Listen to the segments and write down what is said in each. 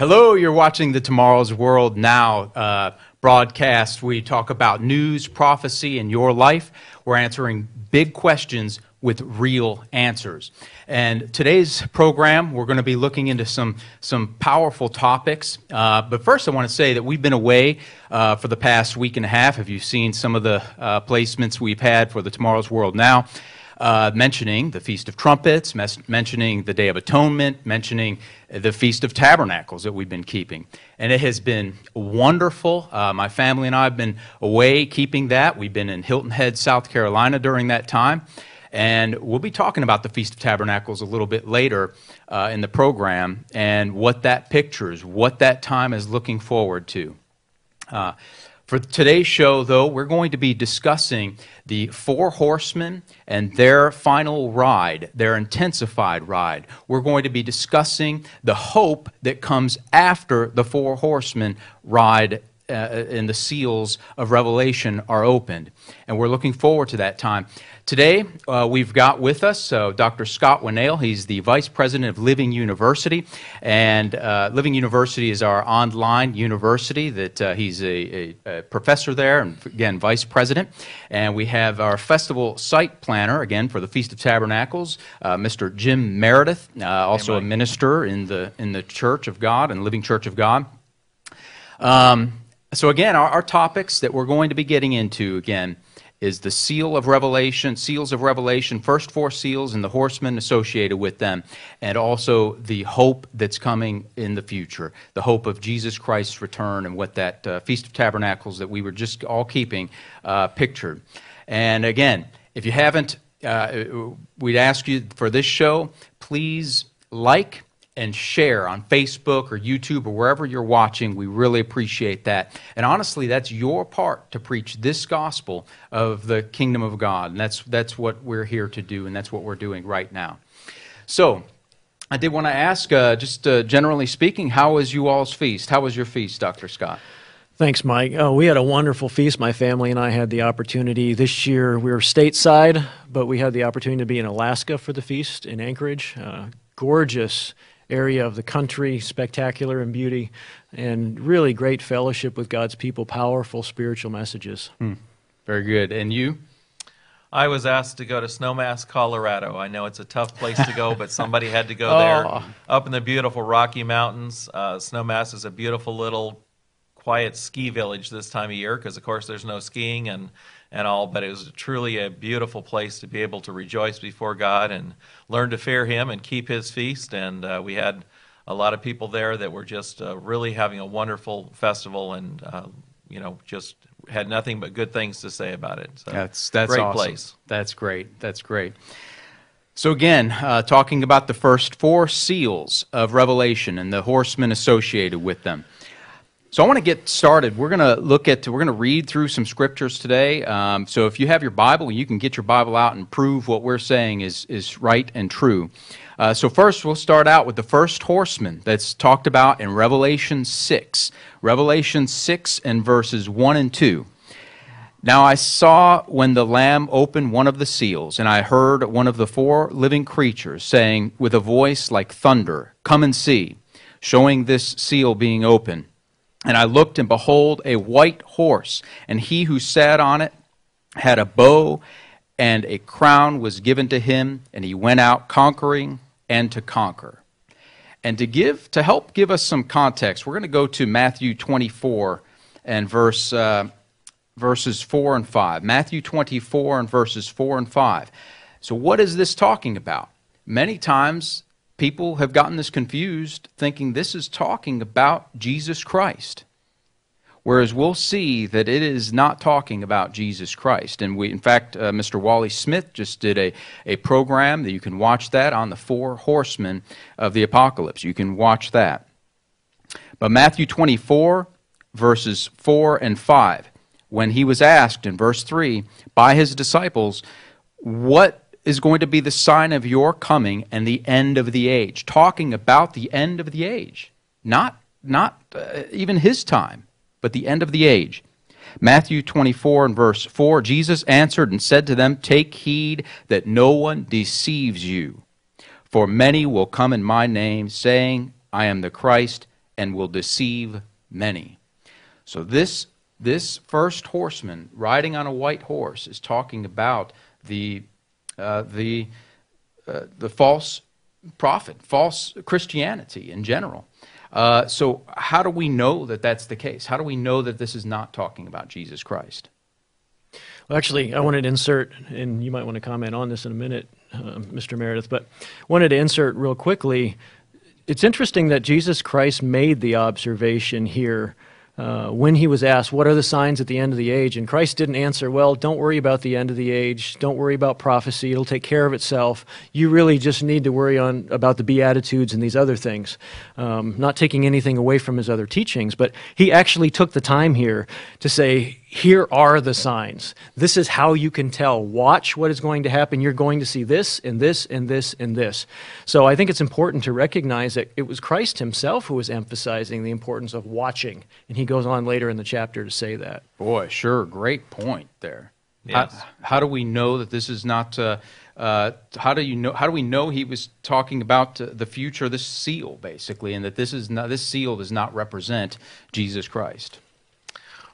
Hello, you're watching the Tomorrow's World Now uh, broadcast. We talk about news, prophecy, and your life. We're answering big questions with real answers. And today's program, we're going to be looking into some, some powerful topics. Uh, but first, I want to say that we've been away uh, for the past week and a half. Have you seen some of the uh, placements we've had for the Tomorrow's World Now? Uh, mentioning the Feast of Trumpets, mentioning the Day of Atonement, mentioning the Feast of Tabernacles that we've been keeping. And it has been wonderful. Uh, my family and I have been away keeping that. We've been in Hilton Head, South Carolina during that time. And we'll be talking about the Feast of Tabernacles a little bit later uh, in the program and what that pictures, what that time is looking forward to. Uh, for today's show, though, we're going to be discussing the four horsemen and their final ride, their intensified ride. We're going to be discussing the hope that comes after the four horsemen ride uh, and the seals of Revelation are opened. And we're looking forward to that time. Today, uh, we've got with us uh, Dr. Scott Winnail. He's the Vice President of Living University. And uh, Living University is our online university that uh, he's a, a, a, professor there and, again, Vice President. And we have our festival site planner, again, for the Feast of Tabernacles, uh, Mr. Jim Meredith, uh, also a minister in the, in the Church of God and Living Church of God. Um, so, again, our, our topics that we're going to be getting into, again, is the seal of revelation, seals of revelation, first four seals and the horsemen associated with them, and also the hope that's coming in the future, the hope of Jesus Christ's return and what that uh, Feast of Tabernacles that we were just all keeping uh, pictured. And again, if you haven't, uh, we'd ask you for this show, please like, and share on Facebook or YouTube or wherever you're watching. We really appreciate that. And honestly, that's your part to preach this gospel of the kingdom of God. And that's, that's what we're here to do, and that's what we're doing right now. So, I did want to ask, uh, just uh, generally speaking, how was you all's feast? How was your feast, Dr. Scott? Thanks, Mike. Oh, we had a wonderful feast. My family and I had the opportunity this year. We were stateside, but we had the opportunity to be in Alaska for the feast in Anchorage. Uh, gorgeous area of the country, spectacular in beauty, and really great fellowship with God's people, powerful spiritual messages. Hmm. Very good. And you? I was asked to go to Snowmass, Colorado. I know it's a tough place to go, but somebody had to go there. Oh. Up in the beautiful Rocky Mountains, uh, Snowmass is a beautiful little quiet ski village this time of year because, of course, there's no skiing and and all, but it was truly a beautiful place to be able to rejoice before God and learn to fear Him and keep His feast. And uh, we had a lot of people there that were just uh, really having a wonderful festival and, uh, you know, just had nothing but good things to say about it. So, that's that's great awesome. place. That's great. That's great. So again, uh, talking about the first four seals of Revelation and the horsemen associated with them. So I want to get started. We're going to look at, we're going to read through some scriptures today. Um, so if you have your Bible, you can get your Bible out and prove what we're saying is, is right and true. Uh, so first, we'll start out with the first horseman that's talked about in Revelation 6. Revelation 6 and verses 1 and 2. Now I saw when the Lamb opened one of the seals, and I heard one of the four living creatures saying with a voice like thunder, Come and see, showing this seal being open. And I looked, and behold, a white horse, and he who sat on it had a bow, and a crown was given to him, and he went out conquering and to conquer. And to give, to help give us some context, we're going to go to Matthew 24 and verse, uh, verses 4 and 5. Matthew 24 and verses 4 and 5. So, what is this talking about? Many times people have gotten this confused, thinking this is talking about Jesus Christ. Whereas we'll see that it is not talking about Jesus Christ. And we, in fact, uh, Mr. Wally Smith just did a, a program that you can watch that on the four horsemen of the apocalypse. You can watch that. But Matthew 24, verses 4 and 5, when he was asked in verse 3 by his disciples, What is going to be the sign of your coming and the end of the age. Talking about the end of the age, not, not uh, even his time, but the end of the age. Matthew 24 and verse 4 Jesus answered and said to them, Take heed that no one deceives you. For many will come in my name, saying, I am the Christ, and will deceive many. So this this first horseman riding on a white horse is talking about the uh, the uh, the false prophet, false Christianity in general. Uh, so how do we know that that's the case? How do we know that this is not talking about Jesus Christ? Well, actually, I wanted to insert, and you might want to comment on this in a minute, uh, Mr. Meredith, but wanted to insert real quickly. It's interesting that Jesus Christ made the observation here uh, when he was asked, What are the signs at the end of the age? And Christ didn't answer, Well, don't worry about the end of the age. Don't worry about prophecy. It'll take care of itself. You really just need to worry on, about the Beatitudes and these other things. Um, not taking anything away from his other teachings, but he actually took the time here to say, here are the signs. This is how you can tell. Watch what is going to happen. You're going to see this and this and this and this. So I think it's important to recognize that it was Christ himself who was emphasizing the importance of watching. And he goes on later in the chapter to say that. Boy, sure, great point there. Yes. How, how do we know that this is not? Uh, uh, how do you know? How do we know he was talking about uh, the future, this seal, basically, and that this is not this seal does not represent Jesus Christ?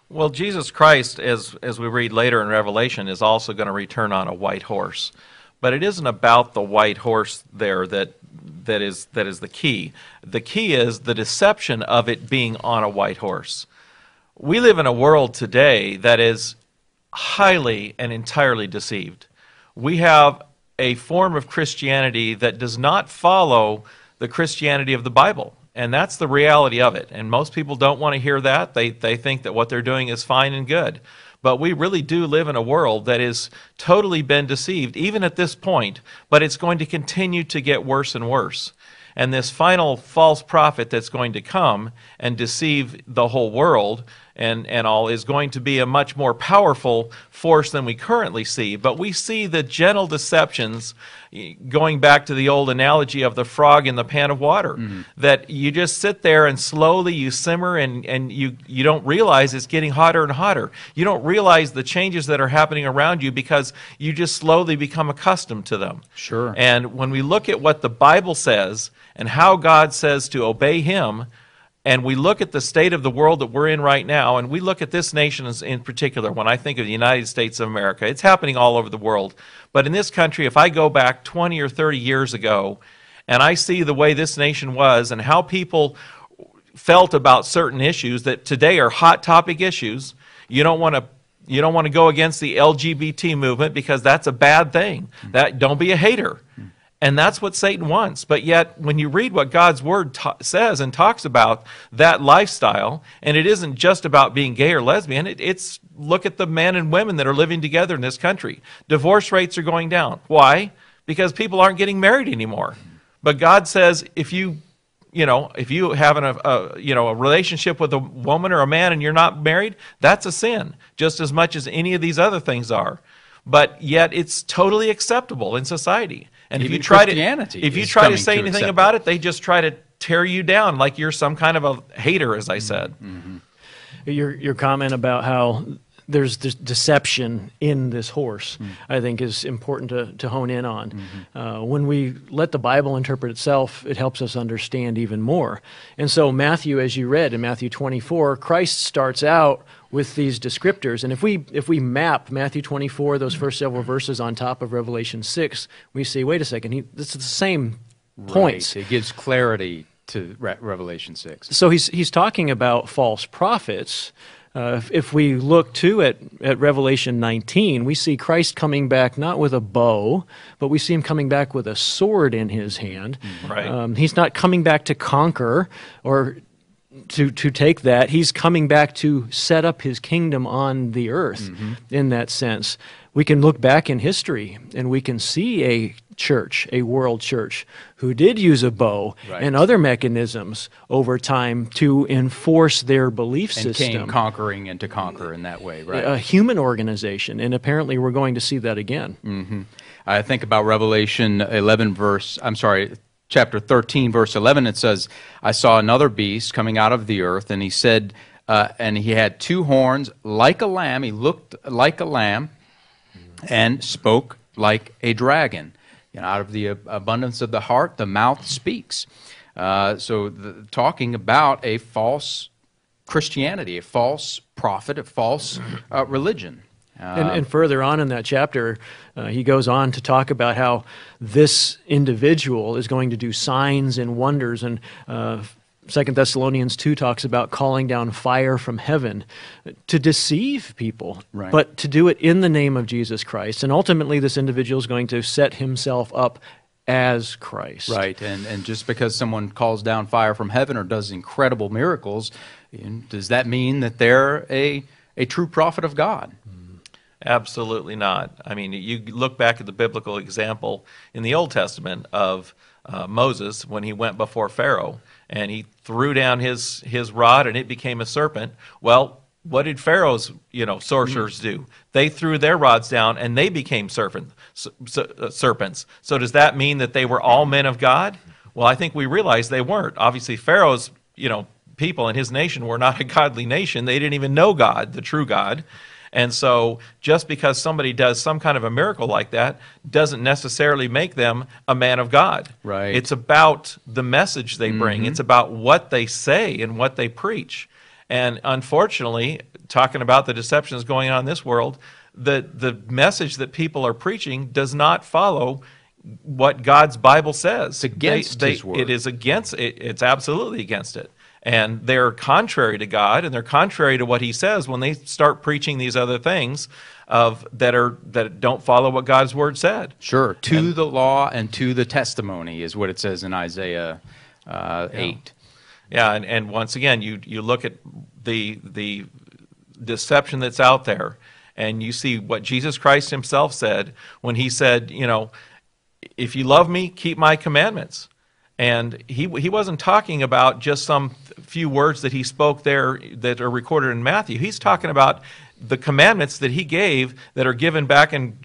Well, Jesus Christ, as, as we read later in Revelation, is also going to return on a white horse. But it isn't about the white horse there that, that, is, that is the key. The key is the deception of it being on a white horse. We live in a world today that is highly and entirely deceived. We have a form of Christianity that does not follow the Christianity of the Bible. And that's the reality of it. And most people don't want to hear that. They, they think that what they're doing is fine and good. But we really do live in a world that has totally been deceived, even at this point, but it's going to continue to get worse and worse. And this final false prophet that's going to come and deceive the whole world and, and all is going to be a much more powerful force than we currently see. But we see the gentle deceptions, going back to the old analogy of the frog in the pan of water, mm-hmm. that you just sit there and slowly you simmer and, and you, you don't realize it's getting hotter and hotter. You don't realize the changes that are happening around you because you just slowly become accustomed to them. Sure. And when we look at what the Bible says and how God says to obey Him, and we look at the state of the world that we're in right now, and we look at this nation in particular, when I think of the United States of America, it's happening all over the world. But in this country, if I go back 20 or 30 years ago, and I see the way this nation was and how people felt about certain issues that today are hot topic issues, you don't want to you don't want to go against the LGBT movement because that's a bad thing. Mm-hmm. That don't be a hater. Mm-hmm. And that's what Satan wants. But yet, when you read what God's word ta- says and talks about that lifestyle, and it isn't just about being gay or lesbian, it, it's look at the men and women that are living together in this country. Divorce rates are going down. Why? Because people aren't getting married anymore. But God says if you you know, if you have an, a, you know a relationship with a woman or a man and you're not married, that's a sin, just as much as any of these other things are. But yet, it's totally acceptable in society. And if Even you try to if you try to say to anything about it. it, they just try to tear you down like you're some kind of a hater, as I mm-hmm. said. Mm-hmm. Your, your comment about how there's this deception in this horse, mm. I think, is important to, to hone in on. Mm-hmm. Uh, when we let the Bible interpret itself, it helps us understand even more. And so, Matthew, as you read in Matthew 24, Christ starts out with these descriptors. And if we, if we map Matthew 24, those first several verses on top of Revelation 6, we see, wait a second, he, this is the same points. It gives clarity to Re- Revelation 6. So he's, he's talking about false prophets. Uh, if, if we look too at, at Revelation 19, we see Christ coming back not with a bow, but we see him coming back with a sword in his hand. Right. Um, he's not coming back to conquer or to, to take that. He's coming back to set up his kingdom on the earth mm-hmm. in that sense. We can look back in history and we can see a church, a world church, who did use a bow Right. and other mechanisms over time to enforce their belief And system. came conquering and to conquer in that way, right? a human organization, and apparently we're going to see that again. Mm-hmm. I think about Revelation 11, verse, I'm sorry, chapter 13, verse 11. It says, I saw another beast coming out of the earth, and he said, uh, and he had two horns like a lamb. He looked like a lamb and spoke like a dragon. You know, out of the ab- abundance of the heart, the mouth speaks. Uh, so, the, talking about a false Christianity, a false prophet, a false uh, religion. And, and further on in that chapter, uh, he goes on to talk about how this individual is going to do signs and wonders. And uh, Second Thessalonians 2 talks about calling down fire from heaven to deceive people, Right. but to do it in the name of Jesus Christ. And ultimately, this individual is going to set himself up as Christ. Right, and, and just because someone calls down fire from heaven or does incredible miracles, does that mean that they're a, a true prophet of God? Absolutely not. I mean, you look back at the biblical example in the Old Testament of uh, Moses when he went before Pharaoh and he threw down his his rod and it became a serpent. Well, what did Pharaoh's you know sorcerers do? They threw their rods down and they became serpent, uh, serpents. So does that mean that they were all men of God? Well, I think we realize they weren't. Obviously, Pharaoh's you know people and his nation were not a godly nation. They didn't even know God, the true God. And so, just because somebody does some kind of a miracle like that doesn't necessarily make them a man of God. Right. It's about the message they bring, mm-hmm. it's about what they say and what they preach. And unfortunately, talking about the deceptions going on in this world, the, the message that people are preaching does not follow what God's Bible says. It's against His word. It is against it, it's absolutely against it and they're contrary to God and they're contrary to what he says when they start preaching these other things of that are that don't follow what God's word said. Sure, to the law and to the testimony is what it says in Isaiah uh, 8. Yeah, and, and once again you you look at the the deception that's out there and you see what Jesus Christ himself said when he said, you know, if you love me, keep my commandments. And he, he wasn't talking about just some few words that he spoke there that are recorded in Matthew. He's talking about the commandments that he gave that are given back in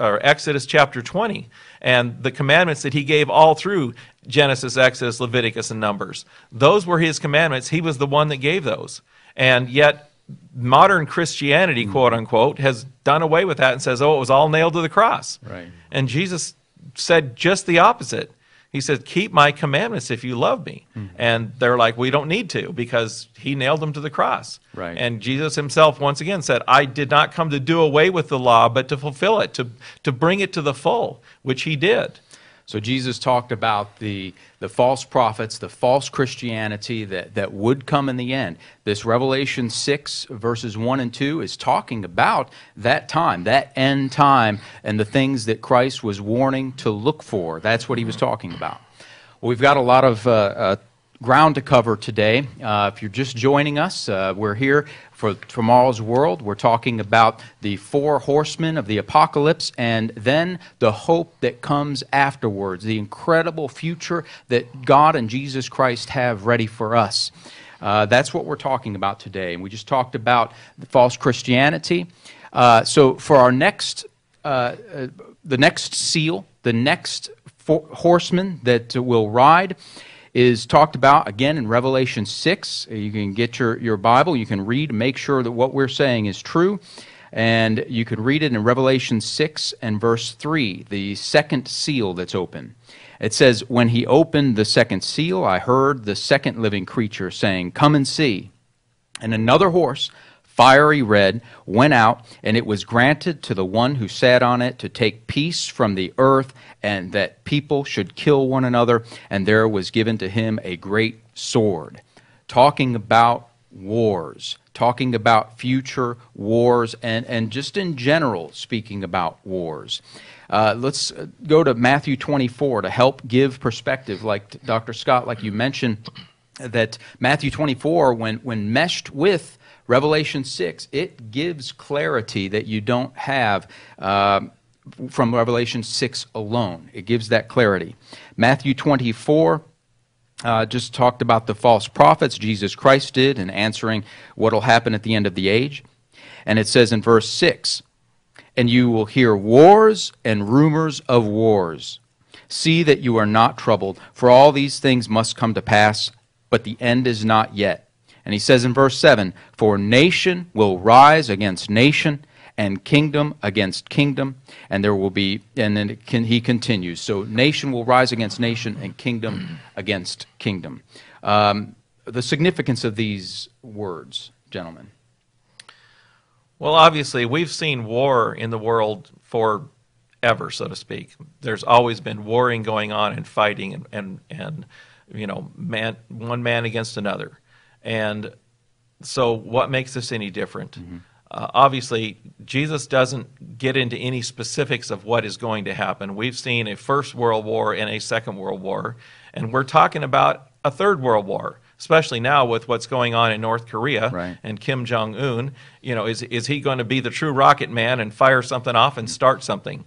Exodus chapter 20, and the commandments that he gave all through Genesis, Exodus, Leviticus, and Numbers. Those were his commandments. He was the one that gave those. And yet, modern Christianity, mm. quote unquote, has done away with that and says, oh, it was all nailed to the cross. Right. And Jesus said just the opposite. He said, Keep my commandments if you love me. Mm-hmm. And they're like, We don't need to because he nailed them to the cross. Right. And Jesus himself once again said, I did not come to do away with the law, but to fulfill it, to, to bring it to the full, which he did. So Jesus talked about the, the false prophets, the false Christianity that, that would come in the end. This Revelation 6, verses 1 and 2, is talking about that time, that end time, and the things that Christ was warning to look for. That's what he was talking about. We've got a lot of uh, uh, ground to cover today. Uh, if you're just joining us, uh, we're here for tomorrow's world. We're talking about the four horsemen of the apocalypse and then the hope that comes afterwards, the incredible future that God and Jesus Christ have ready for us. Uh, that's what we're talking about today. And we just talked about false Christianity. Uh, so for our next, uh, uh, the next seal, the next horseman that will ride, is talked about again in Revelation 6. Uh, you can get your, your Bible, you can read, make sure that what we're saying is true. And you can read it in Revelation 6 and verse 3, the second seal that's open. It says, When he opened the second seal, I heard the second living creature saying, Come and see. And another horse, fiery red, went out, and it was granted to the one who sat on it to take peace from the earth, and that people should kill one another. And there was given to him a great sword. Talking about wars, talking about future wars, and, and just in general speaking about wars. Uh, let's uh, go to Matthew 24 to help give perspective, like Dr. Scott, like you mentioned that Matthew 24, when, when meshed with Revelation 6, it gives clarity that you don't have um, from Revelation 6 alone. It gives that clarity. Matthew 24 uh, just talked about the false prophets Jesus Christ did in answering what will happen at the end of the age. And it says in verse 6 And you will hear wars and rumors of wars. See that you are not troubled, for all these things must come to pass, but the end is not yet. And he says in verse 7 For nation will rise against nation, and kingdom against kingdom, and there will be, and then can, he continues. So nation will rise against nation, and kingdom against kingdom. Um, the significance of these words, gentlemen. Well, obviously, we've seen war in the world forever, so to speak. There's always been warring going on and fighting and, and, and you know, man, one man against another. And so, what makes this any different? Uh, obviously, Jesus doesn't get into any specifics of what is going to happen. We've seen a First World War and a Second World War, and we're talking about a Third World War, especially now with what's going on in North Korea Right. and Kim Jong Un. You know, is is he going to be the true rocket man and fire something off and start something?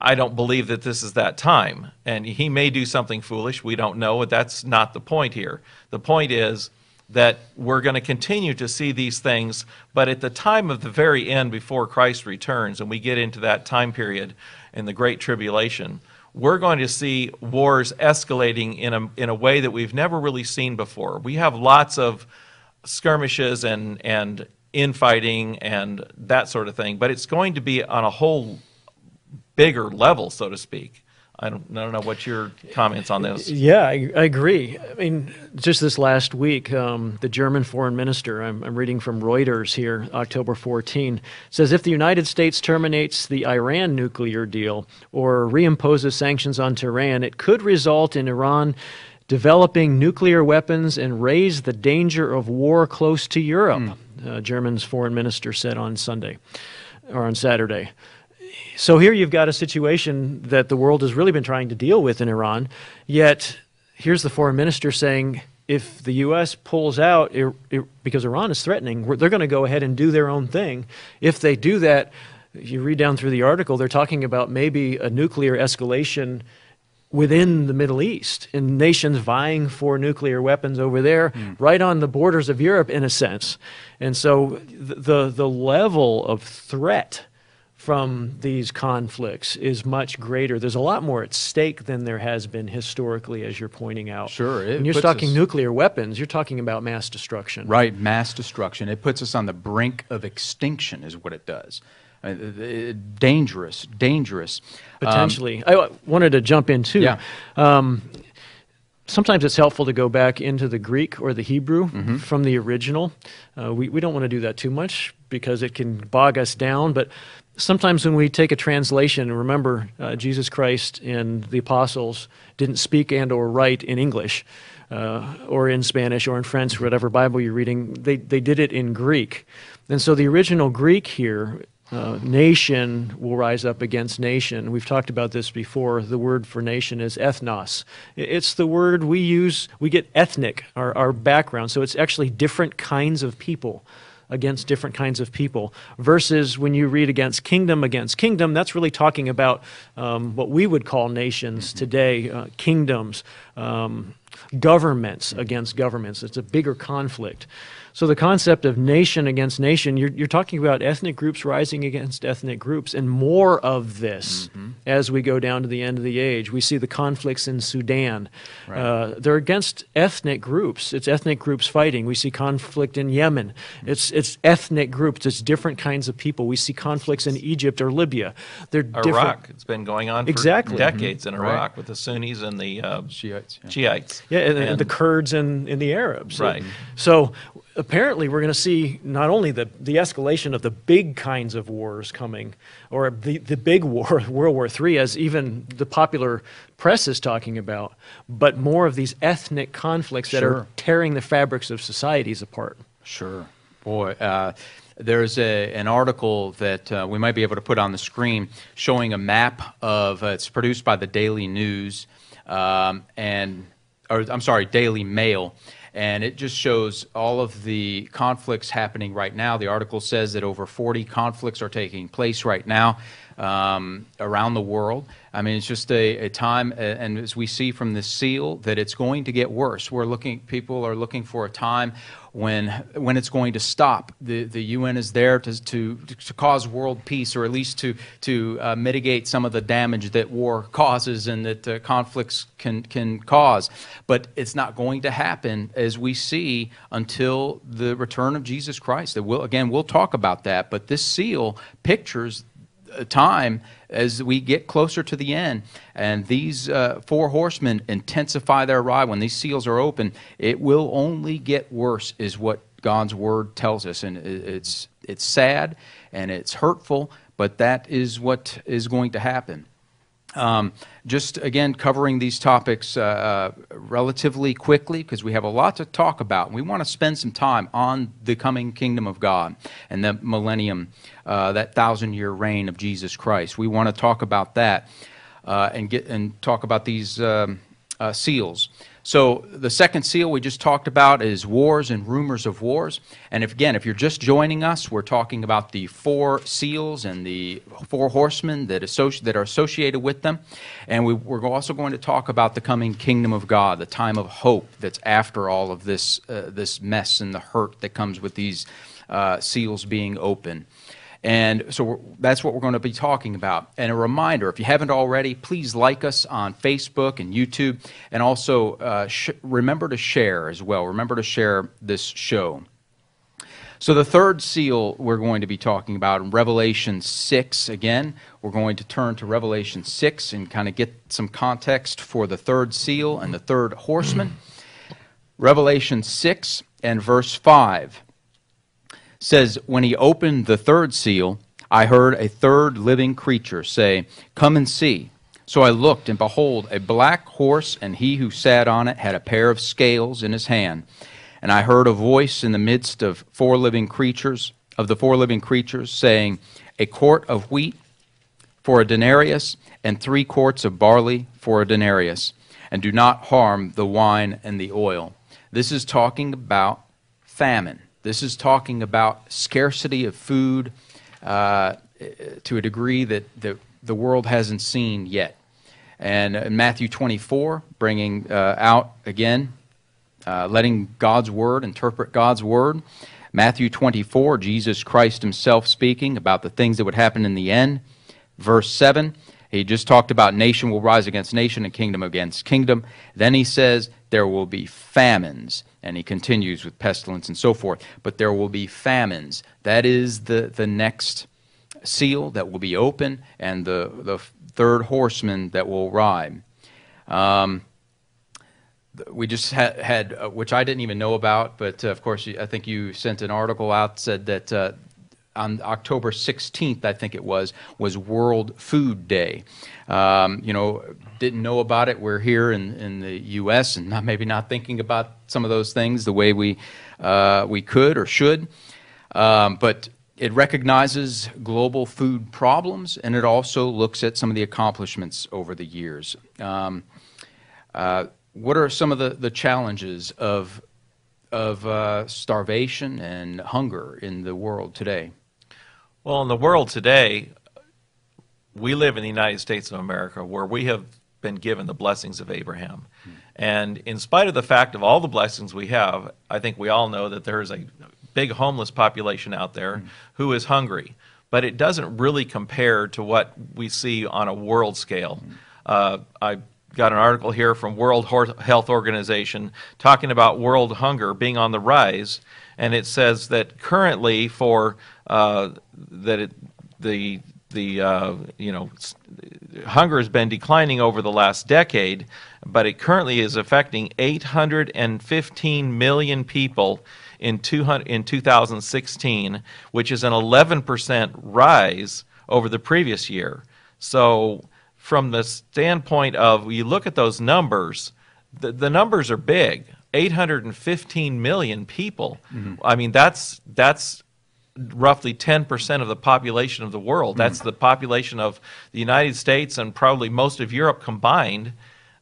I don't believe that this is that time. And he may do something foolish. We don't know. But that's not the point here. The point is that we're going to continue to see these things. But at the time of the very end, before Christ returns, and we get into that time period in the Great Tribulation, we're going to see wars escalating in a, in a way that we've never really seen before. We have lots of skirmishes and, and infighting and that sort of thing, but it's going to be on a whole bigger level, so to speak. I don't, I don't know what your comments on this. Yeah, I, I agree. I mean, just this last week, um, the German foreign minister, I'm, I'm reading from Reuters here, October 14, says if the United States terminates the Iran nuclear deal or reimposes sanctions on Tehran, it could result in Iran developing nuclear weapons and raise the danger of war close to Europe, uh, German's foreign minister said on Sunday or on Saturday. So here you've got a situation that the world has really been trying to deal with in Iran, yet here's the foreign minister saying if the U.S. pulls out ir- ir- because Iran is threatening, they're going to go ahead and do their own thing. If they do that, if you read down through the article, they're talking about maybe a nuclear escalation within the Middle East and nations vying for nuclear weapons over there, hmm. right on the borders of Europe, in a sense. And so the, the, the level of threat from these conflicts is much greater. There's a lot more at stake than there has been historically, as you're pointing out. Sure, When you're talking us- nuclear weapons, you're talking about mass destruction. Right, mass destruction. It puts us on the brink of extinction, is what it does. Uh, dangerous, dangerous. Um, Potentially. I uh, wanted to jump in too. Yeah. sometimes it's helpful to go back into the Greek or the Hebrew Mm-hmm. from the original. Uh, we, we don't want to do that too much because it can bog us down. But sometimes when we take a translation, remember uh, Jesus Christ and the apostles didn't speak and or write in English. Uh, or in Spanish or in French, whatever Bible you're reading, they, they did it in Greek. And so the original Greek here uh, nation will rise up against nation. We've talked about this before. The word for nation is ethnos. It's the word we use, we get ethnic, our, our background. So it's actually different kinds of people against different kinds of people. Versus when you read against kingdom against kingdom, that's really talking about um, what we would call nations today, uh, kingdoms, um, governments against governments. It's a bigger conflict. So the concept of nation against nation, you're, you're talking about ethnic groups rising against ethnic groups, and more of this as we go down to the end of the age. We see the conflicts in Sudan. Uh, they're against ethnic groups. It's ethnic groups fighting. We see conflict in Yemen. It's it's ethnic groups. It's different kinds of people. We see conflicts in Egypt or Libya. They're different. Iraq. It's been going on for Exactly. decades in Right. Iraq with the Sunnis and the uh, Shiites, yeah. Shiites. Yeah, and, and the Kurds and, and the Arabs. Right. So apparently, we're going to see not only the, the escalation of the big kinds of wars coming, or the, the big war, World War III, as even the popular press is talking about, but more of these ethnic conflicts that Sure. are tearing the fabrics of societies apart. Sure. Boy, uh, there's a, an article that uh, we might be able to put on the screen showing a map of, uh, it's produced by the Daily News, um, and, or I'm sorry, Daily Mail, and it just shows all of the conflicts happening right now. The article says that over 40 conflicts are taking place right now. um, around the world. I mean, it's just a, a time, and as we see from this seal, that it's going to get worse. We're looking, people are looking for a time when, when it's going to stop. The, the UN is there to, to, to cause world peace, or at least to, to uh, mitigate some of the damage that war causes and that uh, conflicts can, can cause. But it's not going to happen, as we see, until the return of Jesus Christ. That will again, we'll talk about that, but this seal pictures time as we get closer to the end. And these uh, four horsemen intensify their ride. When these seals are open it will only get worse is what god's word tells us. And it's it's sad and it's hurtful but that is what is going to happen. Um, just again covering these topics uh, uh, relatively quickly because we have a lot to talk about. We want to spend some time on the coming kingdom of God and the millennium, uh, that thousand year reign of Jesus Christ. We want to talk about that uh, and get and talk about these um, uh, seals. So the second seal we just talked about is wars and rumors of wars. And if again, if you're just joining us, we're talking about the four seals and the four horsemen that associ- that are associated with them. And we, we're also going to talk about the coming kingdom of God, the time of hope that's after all of this uh, this mess and the hurt that comes with these uh, seals being open. And so that's what we're going to be talking about. And a reminder if you haven't already, please like us on Facebook and YouTube. And also uh, remember to share as well. Remember to share this show. So, the third seal we're going to be talking about in Revelation 6 again. We're going to turn to Revelation 6 and kind of get some context for the third seal and the third horseman. Revelation 6 and verse 5 says, When he opened the third seal, I heard a third living creature say, Come and see. So I looked, and behold, a black horse, and he who sat on it had a pair of scales in his hand. And I heard a voice in the midst of four living creatures, of the four living creatures, saying, A quart of wheat for a denarius, and three quarts of barley for a denarius, and do not harm the wine and the oil. This is talking about famine. This is talking about scarcity of food uh, to a degree that the, the world hasn't seen yet. And in Matthew 24, bringing uh, out again, uh, letting God's word interpret God's word. Matthew 24, Jesus Christ himself speaking about the things that would happen in the end. Verse 7, he just talked about nation will rise against nation and kingdom against kingdom. Then he says there will be famines. And he continues with pestilence and so forth. But there will be famines. That is the, the next seal that will be open and the, the third horseman that will ride. Um, we just had, had uh, which I didn't even know about, but uh, of course, I think you sent an article out said that uh, on October 16th, I think it was, was World Food Day. Um, you know, didn't know about it. We're here in, in the U.S. and not, maybe not thinking about some of those things the way we uh, we could or should. Um, but it recognizes global food problems and it also looks at some of the accomplishments over the years. Um, uh, what are some of the, the challenges of, of uh, starvation and hunger in the world today? Well, in the world today, we live in the United States of America where we have been given the blessings of Abraham. And in spite of the fact of all the blessings we have, I think we all know that there is a big homeless population out there who is hungry. But it doesn't really compare to what we see on a world scale. Uh, I got an article here from World Health Organization talking about world hunger being on the rise, and it says that currently for uh, that it, the the uh, you know hunger has been declining over the last decade, but it currently is affecting 815 million people in 200 in 2016, which is an 11% rise over the previous year. So, from the standpoint of you look at those numbers, the, the numbers are big. 815 million people. Mm-hmm. I mean, that's that's roughly 10% of the population of the world. That's mm-hmm. the population of the United States and probably most of Europe combined.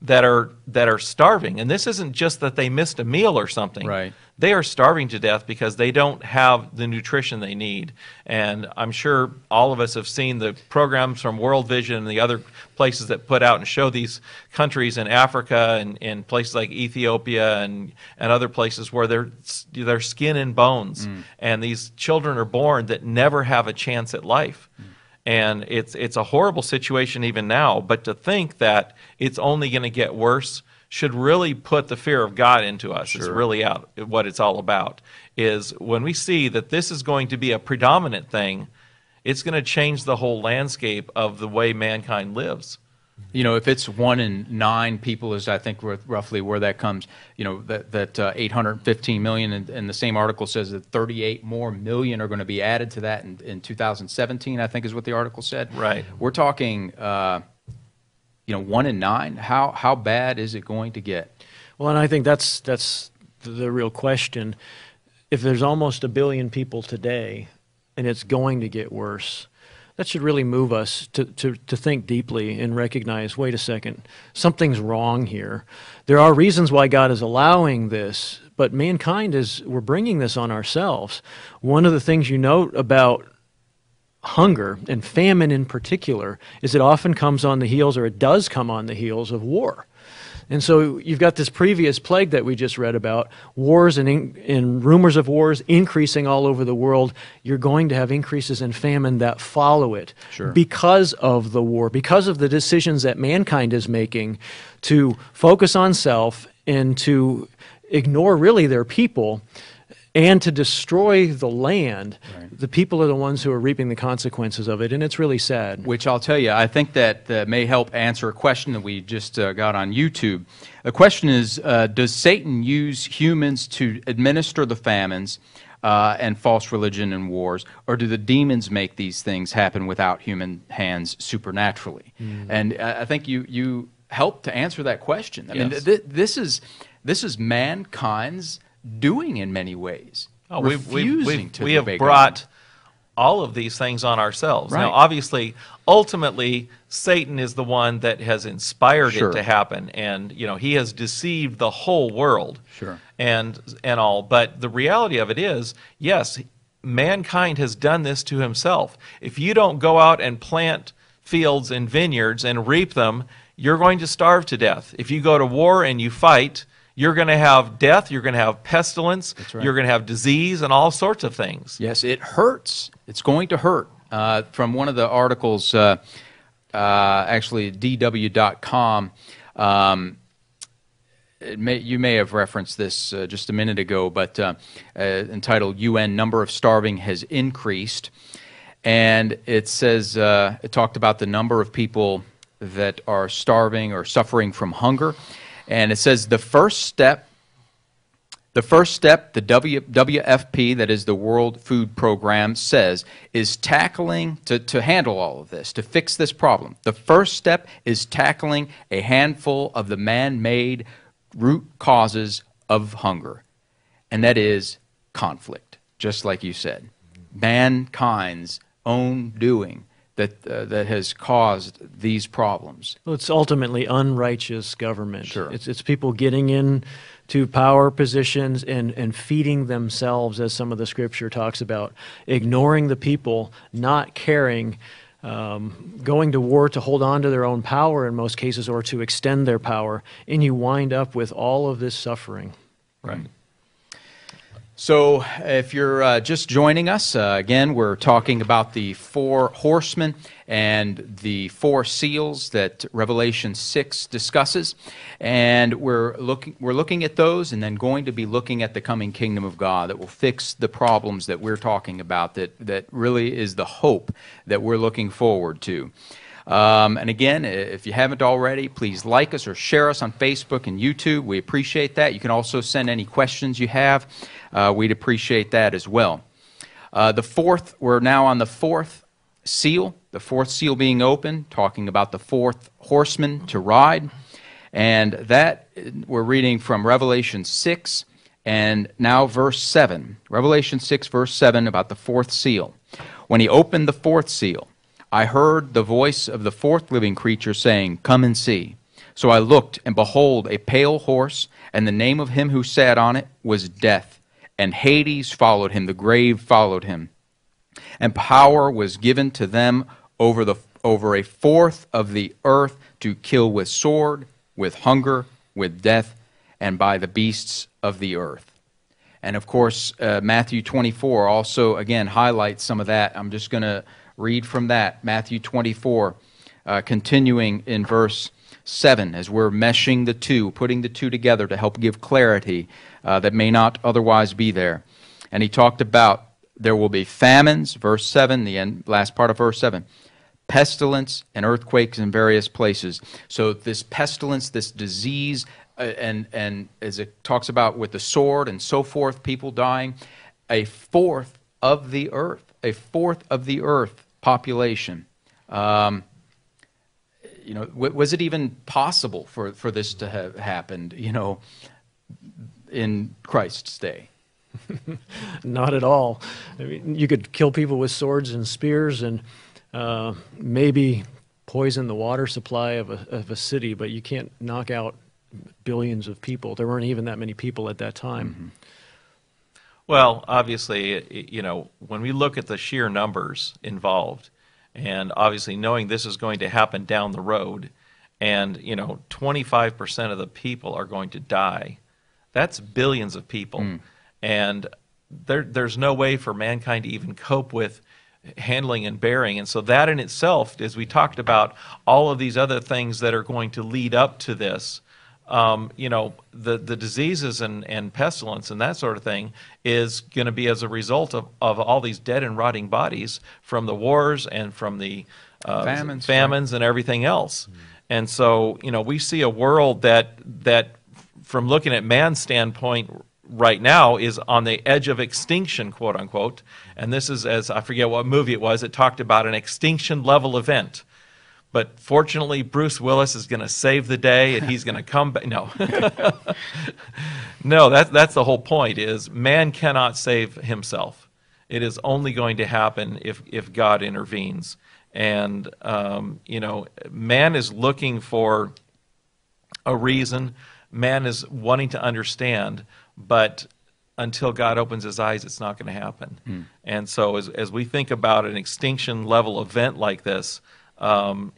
That are that are starving. And this isn't just that they missed a meal or something. Right. They are starving to death because they don't have the nutrition they need. And I'm sure all of us have seen the programs from World Vision and the other places that put out and show these countries in Africa and, and places like Ethiopia and, and other places where they're, they're skin and bones. Mm. And these children are born that never have a chance at life. Mm. And it's, it's a horrible situation even now. But to think that it's only going to get worse should really put the fear of God into us. It's really out what it's all about. Is when we see that this is going to be a predominant thing, it's going to change the whole landscape of the way mankind lives. You know, if it's one in nine people, is I think roughly where that comes. You know, that that uh, 815 million, and, and the same article says that 38 more million are going to be added to that in, in 2017. I think is what the article said. Right. We're talking, uh, you know, one in nine. How how bad is it going to get? Well, and I think that's that's the, the real question. If there's almost a billion people today, and it's going to get worse, that should really move us to, to, to think deeply and recognize wait a second, something's wrong here. There are reasons why God is allowing this, but mankind is, we're bringing this on ourselves. One of the things you note about hunger and famine in particular is it often comes on the heels, or it does come on the heels of war. And so you've got this previous plague that we just read about, wars and, in, and rumors of wars increasing all over the world. You're going to have increases in famine that follow it Sure. because of the war, because of the decisions that mankind is making to focus on self and to ignore really their people and to destroy the land. The people are the ones who are reaping the consequences of it, and it's really sad. Which I'll tell you, I think that uh, may help answer a question that we just uh, got on YouTube. The question is uh, Does Satan use humans to administer the famines uh, and false religion and wars, or do the demons make these things happen without human hands supernaturally? And uh, I think you, you helped to answer that question. I mean, Yes. th- this, is, this is mankind's doing in many ways. Oh, we've, we've, refusing we've, to we have brought all of these things on ourselves. Right. Now, obviously, ultimately, Satan is the one that has inspired Sure. it to happen, and you know he has deceived the whole world. Sure. And and all, but the reality of it is, yes, mankind has done this to himself. If you don't go out and plant fields and vineyards and reap them, you're going to starve to death. If you go to war and you fight, you're going to have death, you're going to have pestilence, right. you're going to have disease and all sorts of things. Yes, it hurts. It's going to hurt. Uh, from one of the articles, uh, uh, actually, DW.com, um, it may, you may have referenced this uh, just a minute ago, but uh, uh, entitled UN Number of Starving Has Increased. And it says, uh, it talked about the number of people that are starving or suffering from hunger. And it says the first step the first step, the w, WFP, that is the World Food Program, says is tackling, to, to handle all of this, to fix this problem. The first step is tackling a handful of the man made root causes of hunger, and that is conflict, just like you said. Mankind's own doing that, uh, that has caused these problems. Well, it's ultimately unrighteous government. Sure. It's, it's people getting in to power positions and, and feeding themselves, as some of the scripture talks about, ignoring the people, not caring, um, going to war to hold on to their own power in most cases or to extend their power, and you wind up with all of this suffering. Right. So, if you're uh, just joining us, uh, again, we're talking about the four horsemen and the four seals that Revelation 6 discusses. And we're looking, we're looking at those and then going to be looking at the coming kingdom of God that will fix the problems that we're talking about, that, that really is the hope that we're looking forward to. Um, and again, if you haven't already, please like us or share us on Facebook and YouTube. We appreciate that. You can also send any questions you have. Uh, we'd appreciate that as well. Uh, the fourth, we're now on the fourth seal, the fourth seal being open, talking about the fourth horseman to ride. And that we're reading from Revelation 6 and now verse 7. Revelation 6, verse 7, about the fourth seal. When he opened the fourth seal, I heard the voice of the fourth living creature saying, Come and see. So I looked, and behold, a pale horse, and the name of him who sat on it was Death. And Hades followed him, the grave followed him. And power was given to them over, the, over a fourth of the earth to kill with sword, with hunger, with death, and by the beasts of the earth. And of course, uh, Matthew 24 also, again, highlights some of that. I'm just going to read from that. Matthew 24, uh, continuing in verse 7, as we're meshing the two, putting the two together to help give clarity uh, that may not otherwise be there. And he talked about there will be famines, verse 7, the end, last part of verse 7, pestilence and earthquakes in various places. So, this pestilence, this disease, uh, and, and as it talks about with the sword and so forth, people dying, a fourth of the earth, a fourth of the earth population. Um, you know, was it even possible for, for this to have happened, you know, in Christ's day? Not at all. I mean, you could kill people with swords and spears and uh, maybe poison the water supply of a, of a city, but you can't knock out billions of people. There weren't even that many people at that time. Mm-hmm. Well, obviously, you know, when we look at the sheer numbers involved, and obviously knowing this is going to happen down the road and you know 25% of the people are going to die that's billions of people mm. and there, there's no way for mankind to even cope with handling and bearing and so that in itself as we talked about all of these other things that are going to lead up to this um, you know, the, the diseases and, and pestilence and that sort of thing is going to be as a result of, of all these dead and rotting bodies from the wars and from the uh, famines, famines and everything else. Mm-hmm. And so, you know, we see a world that, that from looking at man's standpoint right now is on the edge of extinction, quote unquote. And this is, as I forget what movie it was, it talked about an extinction level event but fortunately, Bruce Willis is going to save the day, and he's going to come back. No, no, that's that's the whole point. Is man cannot save himself. It is only going to happen if if God intervenes. And um, you know, man is looking for a reason. Man is wanting to understand, but until God opens his eyes, it's not going to happen. Mm. And so, as, as we think about an extinction level event like this, um,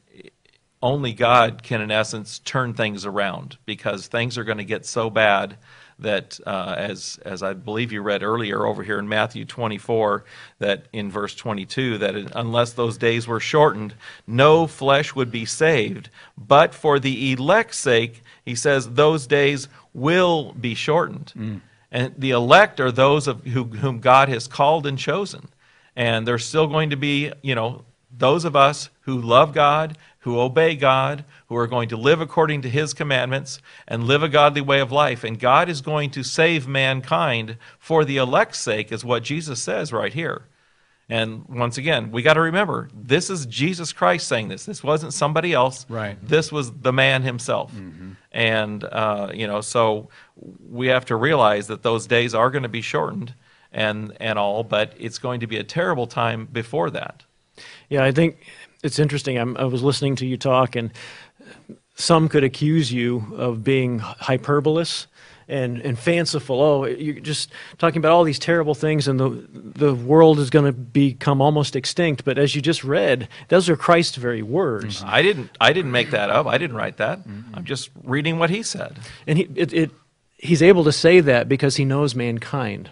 only God can, in essence, turn things around because things are going to get so bad that, uh, as, as I believe you read earlier over here in Matthew 24, that in verse 22, that unless those days were shortened, no flesh would be saved. But for the elect's sake, he says, those days will be shortened. Mm. And the elect are those of who, whom God has called and chosen. And there's still going to be, you know, those of us who love God, who obey God, who are going to live according to His commandments and live a godly way of life. And God is going to save mankind for the elect's sake, is what Jesus says right here. And once again, we got to remember this is Jesus Christ saying this. This wasn't somebody else. Right. This was the man himself. Mm-hmm. And, uh, you know, so we have to realize that those days are going to be shortened and, and all, but it's going to be a terrible time before that. Yeah, I think it's interesting. I'm, i was listening to you talk, and some could accuse you of being hyperbolous and, and fanciful. Oh, you're just talking about all these terrible things, and the the world is going to become almost extinct. But as you just read, those are Christ's very words. I didn't I didn't make that up. I didn't write that. Mm-hmm. I'm just reading what he said. And he it, it he's able to say that because he knows mankind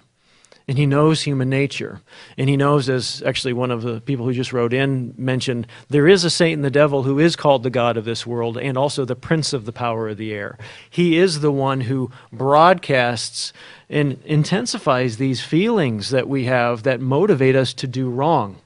and he knows human nature. And he knows, as actually one of the people who just wrote in mentioned, there is a Satan, the devil, who is called the God of this world and also the prince of the power of the air. He is the one who broadcasts and intensifies these feelings that we have that motivate us to do wrong.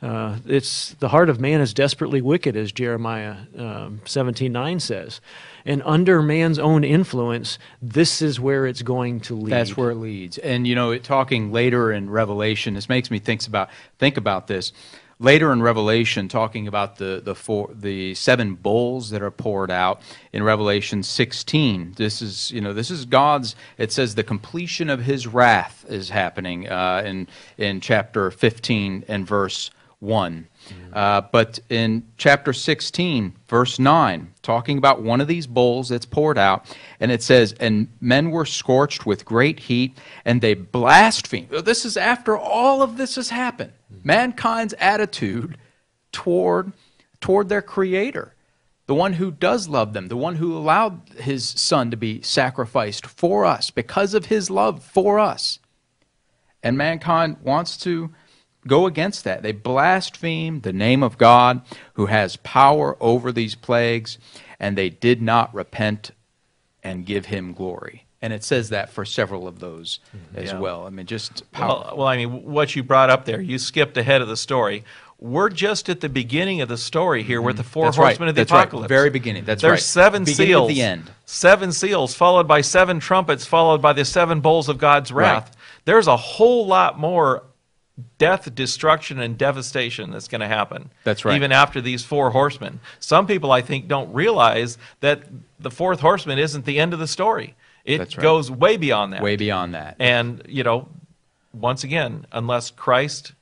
Uh, it's the heart of man is desperately wicked, as Jeremiah um, 17 9 says. And under man's own influence, this is where it's going to lead. That's where it leads. And you know, talking later in Revelation, this makes me think about think about this. Later in Revelation, talking about the the four, the seven bowls that are poured out in Revelation 16. This is you know this is God's. It says the completion of His wrath is happening uh, in in chapter 15 and verse one. Uh, but in chapter 16, verse 9, talking about one of these bowls that's poured out, and it says, And men were scorched with great heat, and they blasphemed. This is after all of this has happened. Mankind's attitude toward, toward their Creator, the one who does love them, the one who allowed his Son to be sacrificed for us because of his love for us. And mankind wants to go against that. They blaspheme the name of God who has power over these plagues, and they did not repent and give him glory. And it says that for several of those as Yeah. well. I mean, just. Well, well, I mean, what you brought up there, you skipped ahead of the story. We're just at the beginning of the story here with the 4 Mm-hmm. That's right. horsemen of the That's right. apocalypse. Very beginning. That's right. There's right. seven Beginning of seals. the end. Seven seals, followed by seven trumpets, followed by the seven bowls of God's wrath. Right. There's a whole lot more death, destruction, and devastation that's going to happen. That's right. Even after these four horsemen. Some people, I think, don't realize that the fourth horseman isn't the end of the story. It right. goes way beyond that. way beyond that. And, you know, once again, unless Christ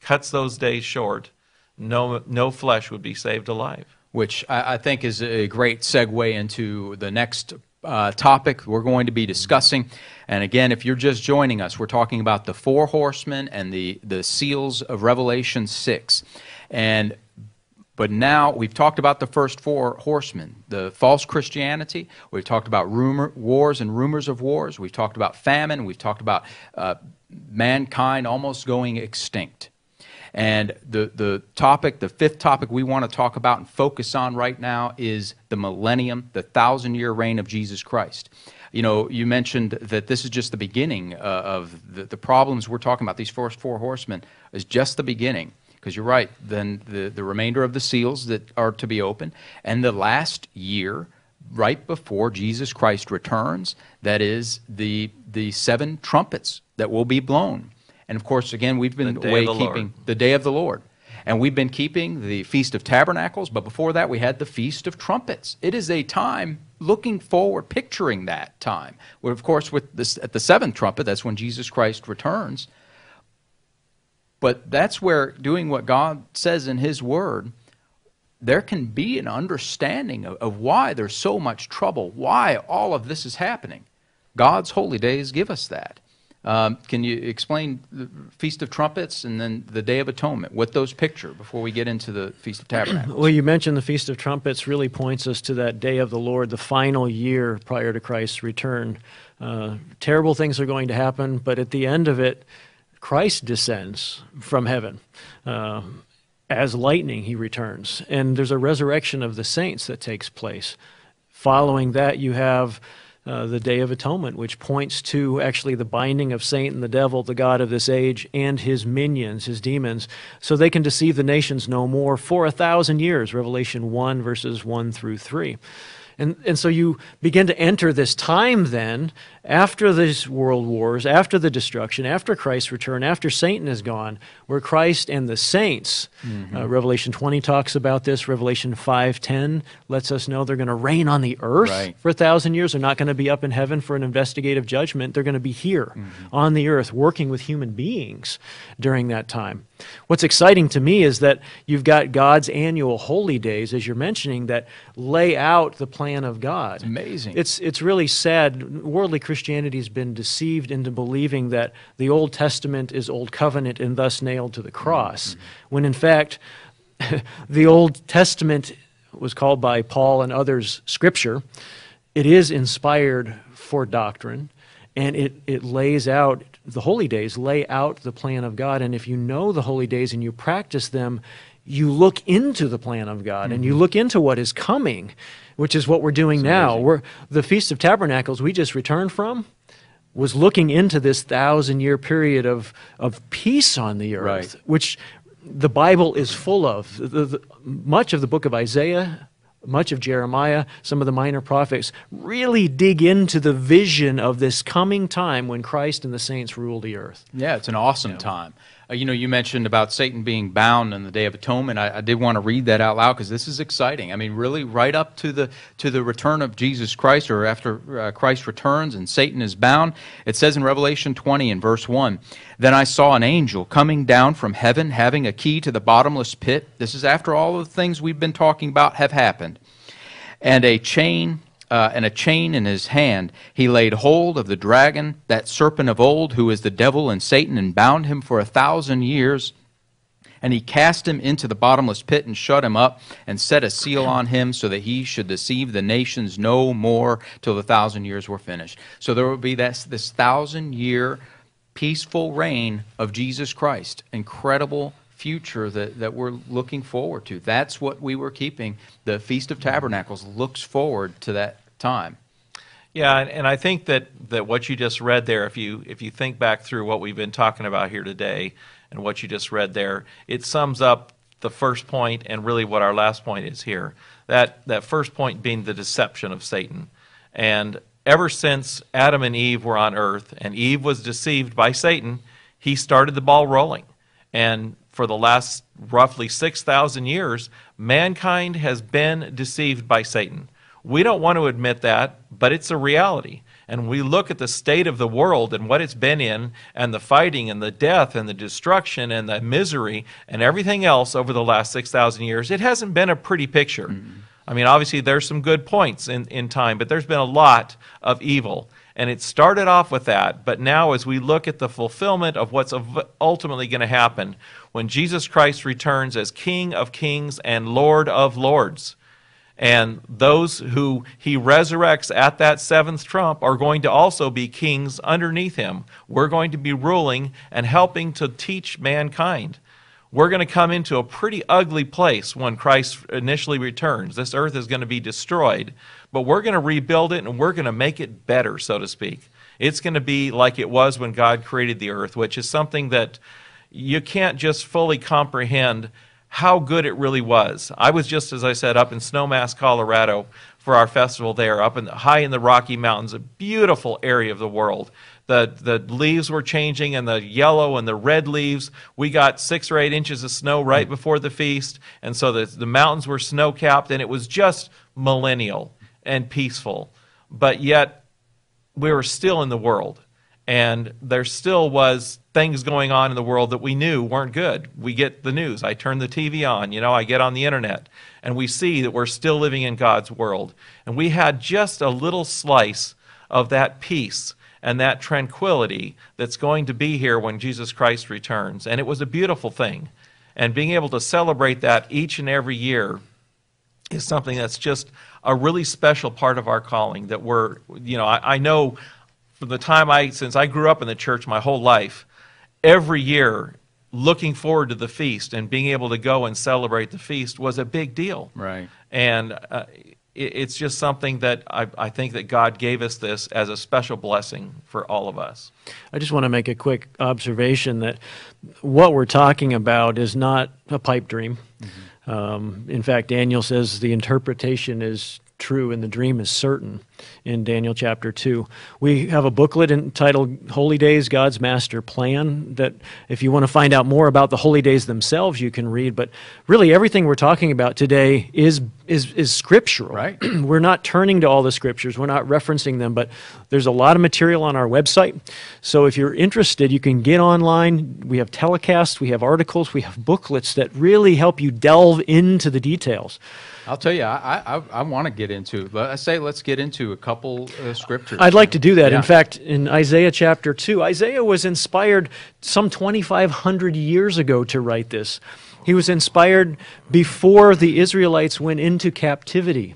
cuts those days short, no, no flesh would be saved alive. which I, I think is a great segue into the next uh, topic we're going to be discussing. And again, if you're just joining us, we're talking about the four horsemen and the, the seals of Revelation 6. And but now we've talked about the first four horsemen, the false Christianity. We've talked about rumor, wars and rumors of wars. We've talked about famine. We've talked about uh, mankind almost going extinct. And the, the topic, the fifth topic we want to talk about and focus on right now is the millennium, the thousand year reign of Jesus Christ. You know, you mentioned that this is just the beginning uh, of the, the problems we're talking about. These first four horsemen is just the beginning. Because you're right, then the, the remainder of the seals that are to be opened, and the last year, right before Jesus Christ returns, that is the, the seven trumpets that will be blown. And of course, again, we've been The away the Lord. keeping the day of the Lord. And we've been keeping the Feast of Tabernacles, but before that, we had the Feast of Trumpets. It is a time looking forward, picturing that time. Where, of course, with this, at the seventh trumpet, that's when Jesus Christ returns. But that's where doing what God says in His Word, there can be an understanding of, of why there's so much trouble, why all of this is happening. God's holy days give us that. Um, can you explain the Feast of Trumpets and then the Day of Atonement, what those picture before we get into the Feast of Tabernacles? Well, you mentioned the Feast of Trumpets really points us to that day of the Lord, the final year prior to Christ's return. Uh, terrible things are going to happen, but at the end of it, Christ descends from heaven. Uh, as lightning, he returns. And there's a resurrection of the saints that takes place. Following that, you have uh, the Day of Atonement, which points to actually the binding of Satan, the devil, the God of this age, and his minions, his demons, so they can deceive the nations no more for a thousand years. Revelation 1, verses 1 through 3. And, and so you begin to enter this time then, after these world wars, after the destruction, after Christ's return, after Satan is gone, where Christ and the saints, uh, Revelation 20 talks about this, Revelation 5.10 lets us know they're going to reign on the earth Right. for a thousand years. They're not going to be up in heaven for an investigative judgment. They're going to be here on the earth working with human beings during that time. What's exciting to me is that you've got God's annual holy days, as you're mentioning, that lay out the plan of God. It's amazing. It's, it's really sad. Worldly Christianity has been deceived into believing that the Old Testament is Old Covenant and thus nailed to the cross, mm-hmm. when in fact, the Old Testament was called by Paul and others Scripture. It is inspired for doctrine, and it, it lays out, the holy days lay out the plan of God. And if you know the holy days and you practice them, you look into the plan of God and you mm-hmm. look into what is coming, which is what we're doing now. We're, the Feast of Tabernacles we just returned from was looking into this thousand year period of, of peace on the earth, Right. which the Bible is full of. The, the, much of the book of Isaiah, much of Jeremiah, some of the minor prophets really dig into the vision of this coming time when Christ and the saints rule the earth. Yeah, it's an awesome time. Uh, you know, you mentioned about Satan being bound on the Day of Atonement. I, I did want to read that out loud because this is exciting. I mean, really, right up to the to the return of Jesus Christ, or after uh, Christ returns and Satan is bound. It says in Revelation 20 in verse 1, "Then I saw an angel coming down from heaven, having a key to the bottomless pit." This is after all of the things we've been talking about have happened, and a chain uh, and a chain in his hand. He laid hold of the dragon, that serpent of old, who is the devil and Satan, and bound him for a thousand years. And he cast him into the bottomless pit and shut him up, and set a seal on him, so that he should deceive the nations no more till the thousand years were finished. So there will be this, this thousand year peaceful reign of Jesus Christ. Incredible future that, that we're looking forward to. That's what we were keeping. The Feast of Tabernacles looks forward to that time. Yeah, and, and I think that, that what you just read there, if you if you think back through what we've been talking about here today and what you just read there, it sums up the first point and really what our last point is here. That that first point being the deception of Satan. And ever since Adam and Eve were on earth and Eve was deceived by Satan, he started the ball rolling. And for the last roughly 6,000 years, mankind has been deceived by Satan. We don't want to admit that, but it's a reality. And we look at the state of the world and what it's been in, and the fighting and the death and the destruction and the misery and everything else over the last 6,000 years, it hasn't been a pretty picture. Mm-hmm. I mean, obviously, there's some good points in, in time, but there's been a lot of evil. And it started off with that, but now as we look at the fulfillment of what's ultimately going to happen, when Jesus Christ returns as King of kings and Lord of lords, and those who he resurrects at that seventh trump are going to also be kings underneath him. We're going to be ruling and helping to teach mankind. We're going to come into a pretty ugly place when Christ initially returns. This earth is going to be destroyed, but we're going to rebuild it and we're going to make it better, so to speak. It's going to be like it was when God created the earth, which is something that you can't just fully comprehend how good it really was. I was just, as I said, up in Snowmass, Colorado for our festival there, up in the, high in the Rocky Mountains, a beautiful area of the world. The, the leaves were changing and the yellow and the red leaves. We got six or eight inches of snow right mm. before the feast. And so the, the mountains were snow capped and it was just millennial and peaceful. But yet, we were still in the world and there still was things going on in the world that we knew weren't good. We get the news. I turn the TV on, you know, I get on the internet, and we see that we're still living in God's world. And we had just a little slice of that peace and that tranquility that's going to be here when Jesus Christ returns. And it was a beautiful thing. And being able to celebrate that each and every year is something that's just a really special part of our calling that we're, you know, I, I know from the time I, since I grew up in the church my whole life, every year looking forward to the feast and being able to go and celebrate the feast was a big deal. Right. And uh, it, it's just something that I, I think that God gave us this as a special blessing for all of us. I just want to make a quick observation that what we're talking about is not a pipe dream. Mm-hmm. Um, in fact, Daniel says the interpretation is true and the dream is certain in Daniel chapter 2. We have a booklet entitled Holy Days God's Master Plan that if you want to find out more about the holy days themselves you can read, but really everything we're talking about today is is is scriptural. Right. we're not turning to all the scriptures, we're not referencing them, but there's a lot of material on our website. So if you're interested, you can get online. We have telecasts, we have articles, we have booklets that really help you delve into the details. I'll tell you, I, I, I want to get into. But I say let's get into a couple uh, scriptures. I'd like to do that. Yeah. In fact, in Isaiah chapter 2, Isaiah was inspired some 2,500 years ago to write this. He was inspired before the Israelites went into captivity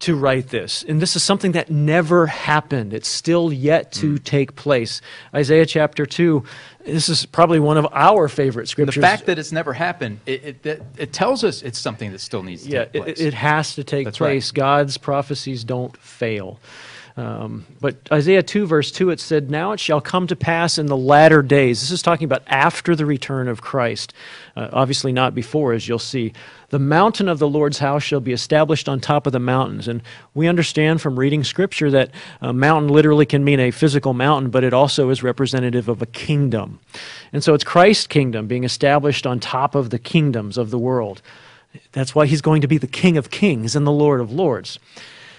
to write this. And this is something that never happened. It's still yet to Mm. take place. Isaiah chapter 2, this is probably one of our favorite scriptures. the fact that it's never happened, it, it, it, tells us it's something that still needs to yeah, take place. it, it has to take That's right. place. God's prophecies don't fail. Um, but Isaiah 2, verse 2, it said, Now it shall come to pass in the latter days. This is talking about after the return of Christ. Uh, obviously, not before, as you'll see. The mountain of the Lord's house shall be established on top of the mountains. And we understand from reading Scripture that a mountain literally can mean a physical mountain, but it also is representative of a kingdom. And so it's Christ's kingdom being established on top of the kingdoms of the world. That's why he's going to be the King of kings and the Lord of lords.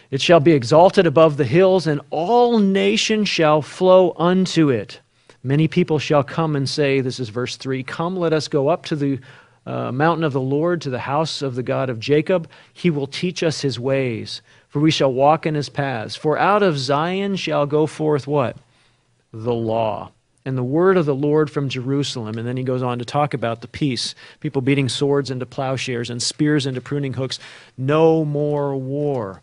It shall be exalted above the hills, and all nations shall flow unto it. Many people shall come and say, This is verse 3 Come, let us go up to the uh, mountain of the Lord, to the house of the God of Jacob. He will teach us his ways, for we shall walk in his paths. For out of Zion shall go forth what? The law. And the word of the Lord from Jerusalem. And then he goes on to talk about the peace people beating swords into plowshares and spears into pruning hooks. No more war.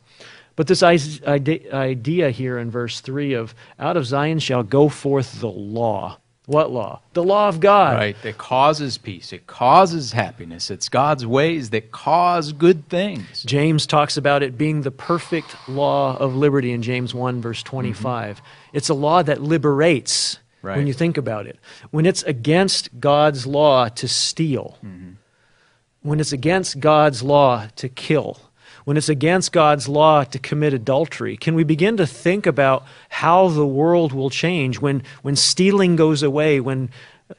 But this idea here in verse 3 of out of Zion shall go forth the law. What law? The law of God. Right, that causes peace. It causes happiness. It's God's ways that cause good things. James talks about it being the perfect law of liberty in James 1, verse 25. Mm-hmm. It's a law that liberates right. when you think about it. When it's against God's law to steal, mm-hmm. when it's against God's law to kill, when it's against God's law to commit adultery? Can we begin to think about how the world will change when, when stealing goes away, when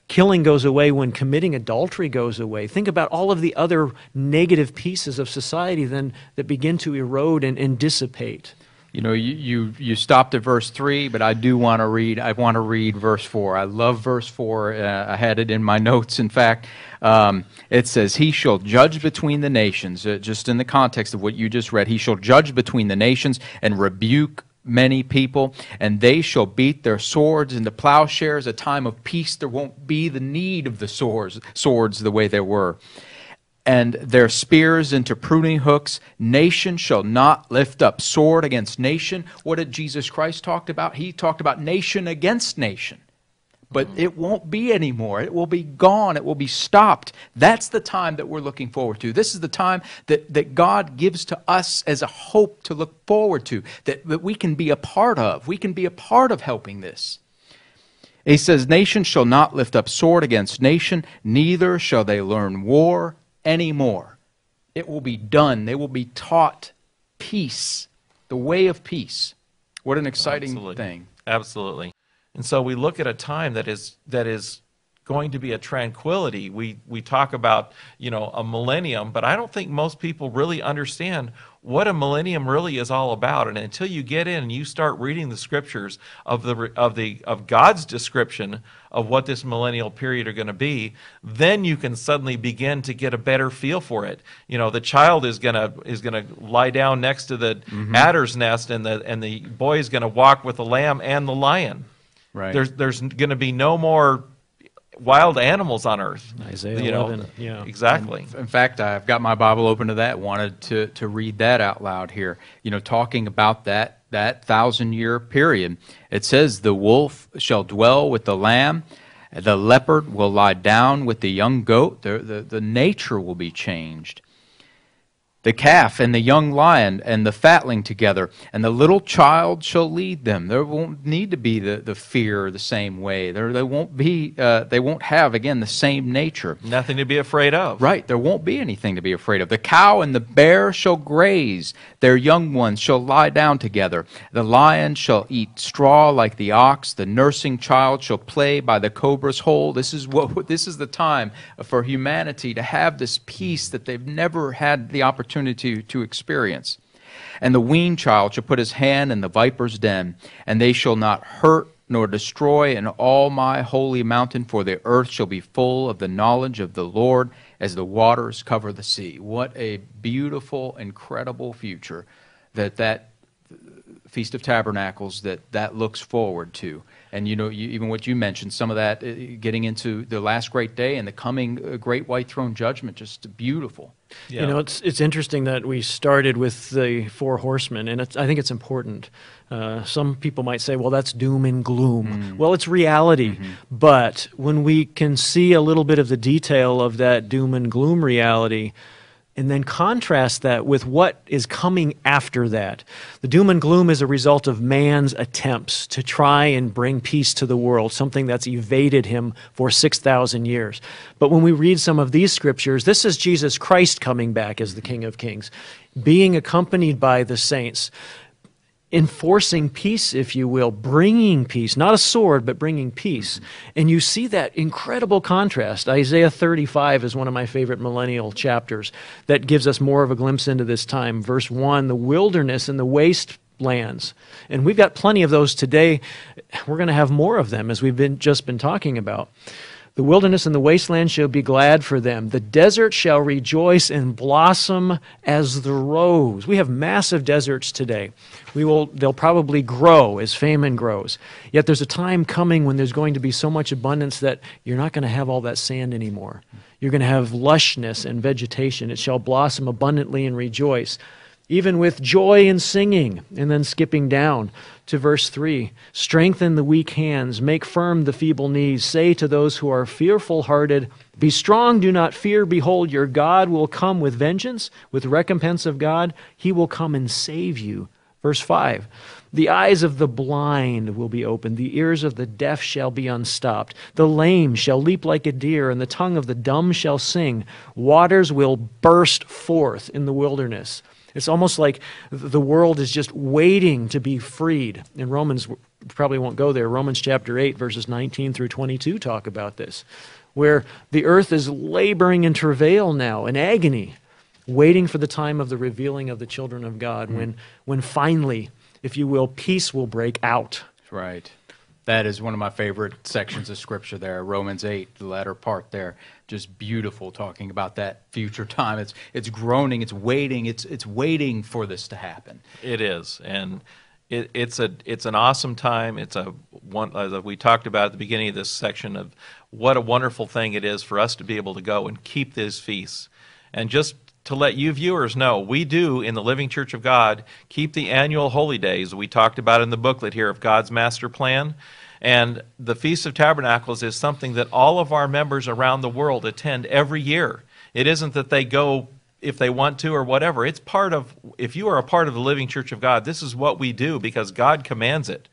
killing goes away, when committing adultery goes away? Think about all of the other negative pieces of society then that begin to erode and, and dissipate. You know, you, you, you stopped at verse 3, but I do want to read, I want to read verse 4. I love verse 4. Uh, I had it in my notes, in fact. Um, it says, He shall judge between the nations, uh, just in the context of what you just read. He shall judge between the nations and rebuke many people, and they shall beat their swords into plowshares. A time of peace, there won't be the need of the swords, swords the way there were and their spears into pruning hooks. Nation shall not lift up sword against nation. What did Jesus Christ talk about? He talked about nation against nation. But mm. it won't be anymore. It will be gone. It will be stopped. That's the time that we're looking forward to. This is the time that, that God gives to us as a hope to look forward to, that, that we can be a part of. We can be a part of helping this. He says, Nation shall not lift up sword against nation, neither shall they learn war anymore. It will be done. They will be taught peace, the way of peace. What an exciting Absolutely. thing. Absolutely. And so we look at a time that is that is going to be a tranquility. We we talk about, you know, a millennium, but I don't think most people really understand what a millennium really is all about. And until you get in and you start reading the scriptures of the of the of God's description of what this millennial period are going to be, then you can suddenly begin to get a better feel for it. You know, the child is gonna is gonna lie down next to the mm-hmm. adder's nest, and the and the boy is gonna walk with the lamb and the lion. Right. There's there's going to be no more wild animals on earth. Isaiah you 11, know, yeah. Exactly. In fact, I've got my Bible open to that. Wanted to, to read that out loud here. You know, talking about that that thousand year period. It says, "The wolf shall dwell with the lamb." The leopard will lie down with the young goat. The, the, the nature will be changed the calf and the young lion and the fatling together, and the little child shall lead them. There won't need to be the, the fear the same way. There, they won't be. Uh, they won't have again the same nature. Nothing to be afraid of. Right. There won't be anything to be afraid of. The cow and the bear shall graze. Their young ones shall lie down together. The lion shall eat straw like the ox. The nursing child shall play by the cobra's hole. This is what. This is the time for humanity to have this peace that they've never had the opportunity opportunity to experience. And the weaned child shall put his hand in the viper's den, and they shall not hurt nor destroy in all my holy mountain, for the earth shall be full of the knowledge of the Lord as the waters cover the sea. What a beautiful, incredible future that that Feast of Tabernacles that that looks forward to. And you know, you, even what you mentioned, some of that uh, getting into the last great day and the coming uh, great white throne judgment, just beautiful. Yeah. You know, it's it's interesting that we started with the four horsemen, and I think it's important. Uh, some people might say, "Well, that's doom and gloom." Mm. Well, it's reality. Mm-hmm. But when we can see a little bit of the detail of that doom and gloom reality, and then contrast that with what is coming after that. The doom and gloom is a result of man's attempts to try and bring peace to the world, something that's evaded him for 6,000 years. But when we read some of these scriptures, this is Jesus Christ coming back as the King of Kings, being accompanied by the saints enforcing peace, if you will, bringing peace, not a sword, but bringing peace. And you see that incredible contrast. Isaiah 35 is one of my favorite millennial chapters that gives us more of a glimpse into this time. Verse 1 the wilderness and the wastelands. And we've got plenty of those today. We're going to have more of them as we've been, just been talking about. The wilderness and the wasteland shall be glad for them. The desert shall rejoice and blossom as the rose. We have massive deserts today. We will, they'll probably grow as famine grows. Yet there's a time coming when there's going to be so much abundance that you're not going to have all that sand anymore. You're going to have lushness and vegetation. It shall blossom abundantly and rejoice even with joy and singing. And then skipping down to verse 3 Strengthen the weak hands, make firm the feeble knees. Say to those who are fearful hearted, Be strong, do not fear. Behold, your God will come with vengeance, with recompense of God. He will come and save you. Verse 5 The eyes of the blind will be opened, the ears of the deaf shall be unstopped. The lame shall leap like a deer, and the tongue of the dumb shall sing. Waters will burst forth in the wilderness. It's almost like the world is just waiting to be freed. And Romans probably won't go there. Romans chapter 8, verses 19 through 22 talk about this, where the earth is laboring in travail now, in agony, waiting for the time of the revealing of the children of God, when, when finally, if you will, peace will break out. Right. That is one of my favorite sections of scripture there, Romans 8, the latter part there. Just beautiful talking about that future time. It's it's groaning, it's waiting, it's it's waiting for this to happen. It is, and it, it's a it's an awesome time. It's a one as we talked about at the beginning of this section of what a wonderful thing it is for us to be able to go and keep these feasts, and just to let you viewers know, we do in the Living Church of God keep the annual holy days we talked about in the booklet here of God's master plan. And the Feast of Tabernacles is something that all of our members around the world attend every year. It isn't that they go if they want to or whatever. It's part of, if you are a part of the Living Church of God, this is what we do because God commands it.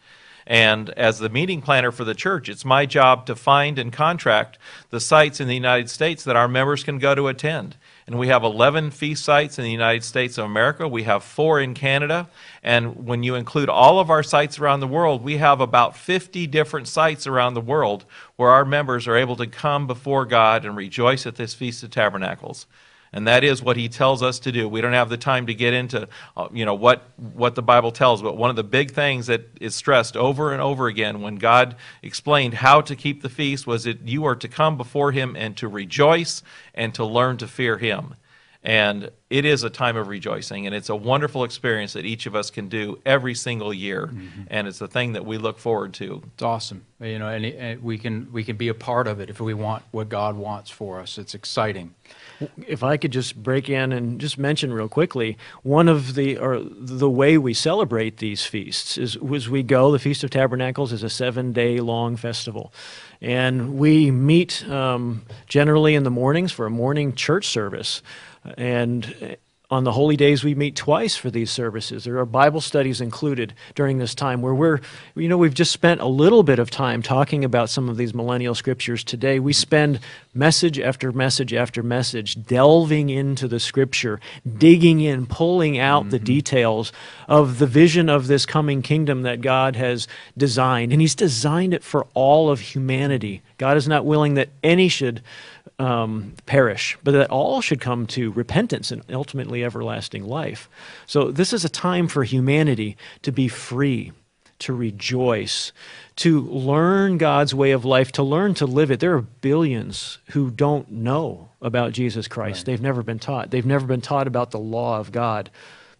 And as the meeting planner for the church, it's my job to find and contract the sites in the United States that our members can go to attend. And we have 11 feast sites in the United States of America. We have four in Canada. And when you include all of our sites around the world, we have about 50 different sites around the world where our members are able to come before God and rejoice at this Feast of Tabernacles and that is what he tells us to do. We don't have the time to get into, uh, you know, what what the Bible tells, but one of the big things that is stressed over and over again when God explained how to keep the feast was that you are to come before Him and to rejoice and to learn to fear Him. And it is a time of rejoicing, and it's a wonderful experience that each of us can do every single year, mm-hmm. and it's a thing that we look forward to. It's awesome, you know, and, and we can we can be a part of it if we want what God wants for us. It's exciting. If I could just break in and just mention real quickly, one of the or the way we celebrate these feasts is was we go. The Feast of Tabernacles is a seven-day long festival, and we meet um, generally in the mornings for a morning church service, and on the holy days, we meet twice for these services. There are Bible studies included during this time where we're, you know, we've just spent a little bit of time talking about some of these millennial scriptures today. We spend message after message after message delving into the scripture, digging in, pulling out mm-hmm. the details of the vision of this coming kingdom that God has designed. And He's designed it for all of humanity. God is not willing that any should um, perish, but that all should come to repentance and ultimately everlasting life. So, this is a time for humanity to be free, to rejoice, to learn God's way of life, to learn to live it. There are billions who don't know about Jesus Christ. Right. They've never been taught, they've never been taught about the law of God,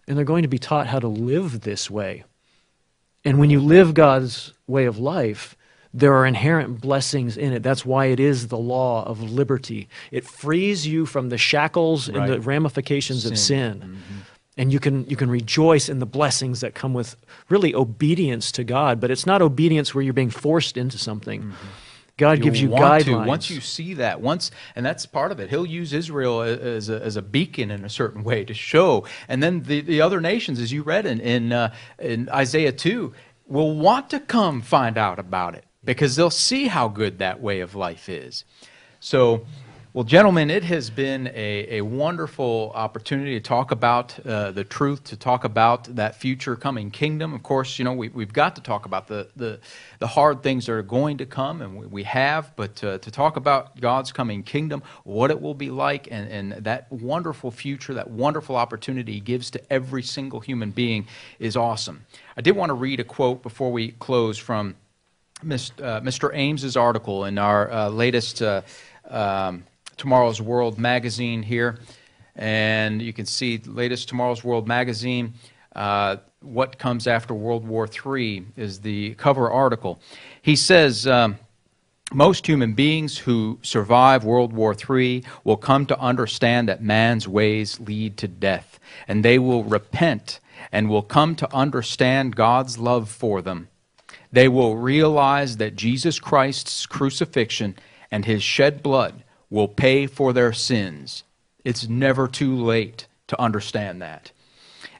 and they're going to be taught how to live this way. And when you live God's way of life, there are inherent blessings in it. That's why it is the law of liberty. It frees you from the shackles right. and the ramifications sin. of sin. Mm-hmm. And you can, you can rejoice in the blessings that come with really obedience to God. But it's not obedience where you're being forced into something. Mm-hmm. God You'll gives you to. Once you see that, once, and that's part of it. He'll use Israel as a, as a beacon in a certain way to show, and then the, the other nations, as you read in in, uh, in Isaiah two, will want to come find out about it because they'll see how good that way of life is. So, well, gentlemen, it has been a, a wonderful opportunity to talk about uh, the truth, to talk about that future coming kingdom. Of course, you know, we, we've got to talk about the, the, the hard things that are going to come, and we, we have, but uh, to talk about God's coming kingdom, what it will be like, and, and that wonderful future, that wonderful opportunity He gives to every single human being is awesome. I did want to read a quote before we close from Mr. Ames's article in our uh, latest uh, um, Tomorrow's World magazine here, and you can see latest Tomorrow's World magazine. Uh, what comes after World War III is the cover article. He says. Um, most human beings who survive World War III will come to understand that man's ways lead to death, and they will repent and will come to understand God's love for them. They will realize that Jesus Christ's crucifixion and his shed blood will pay for their sins. It's never too late to understand that.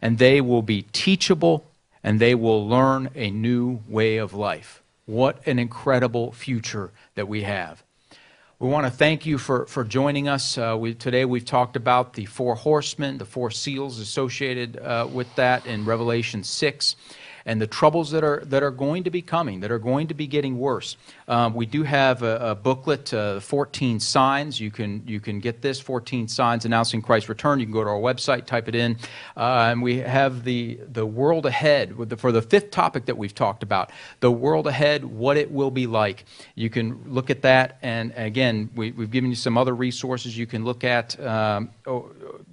And they will be teachable and they will learn a new way of life. What an incredible future that we have. We want to thank you for, for joining us. Uh, we, today we've talked about the four horsemen, the four seals associated uh, with that in Revelation 6, and the troubles that are, that are going to be coming, that are going to be getting worse. Um, we do have a, a booklet, uh, 14 Signs. You can, you can get this, 14 Signs Announcing Christ's Return. You can go to our website, type it in. Uh, and we have the, the world ahead the, for the fifth topic that we've talked about, the world ahead, what it will be like. You can look at that. And again, we, we've given you some other resources you can look at. Um,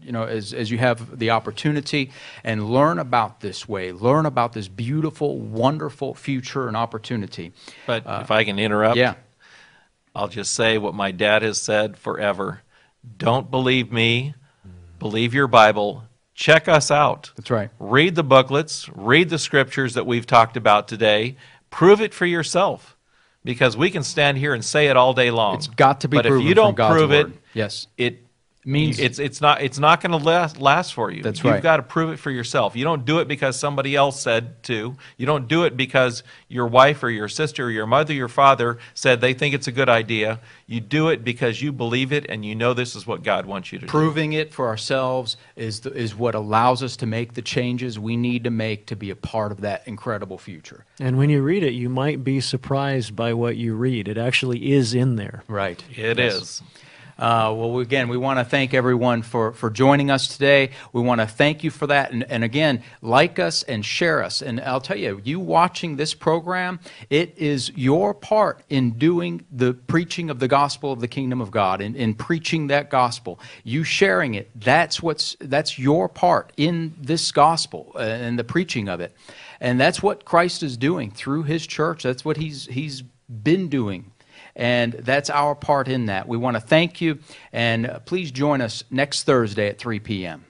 you know, as, as you have the opportunity and learn about this way, learn about this beautiful, wonderful future and opportunity. But uh, if I can interrupt, Yeah. I'll just say what my dad has said forever. Don't believe me, believe your Bible. Check us out. That's right. Read the booklets, read the scriptures that we've talked about today. Prove it for yourself. Because we can stand here and say it all day long. It's got to be but proven if you don't prove it, Yes. it Means- it's it's not it's not going to last last for you. That's You've right. got to prove it for yourself. You don't do it because somebody else said to. You don't do it because your wife or your sister or your mother or your father said they think it's a good idea. You do it because you believe it and you know this is what God wants you to do. Proving it for ourselves is, the, is what allows us to make the changes we need to make to be a part of that incredible future. And when you read it, you might be surprised by what you read. It actually is in there. Right. It is. Uh, well, again, we want to thank everyone for, for joining us today. We want to thank you for that. And, and again, like us and share us. And I'll tell you, you watching this program, it is your part in doing the preaching of the gospel of the kingdom of God, in, in preaching that gospel. You sharing it, that's, what's, that's your part in this gospel uh, and the preaching of it. And that's what Christ is doing through his church. That's what he's, he's been doing and that's our part in that. We want to thank you, and uh, please join us next Thursday at 3 p.m.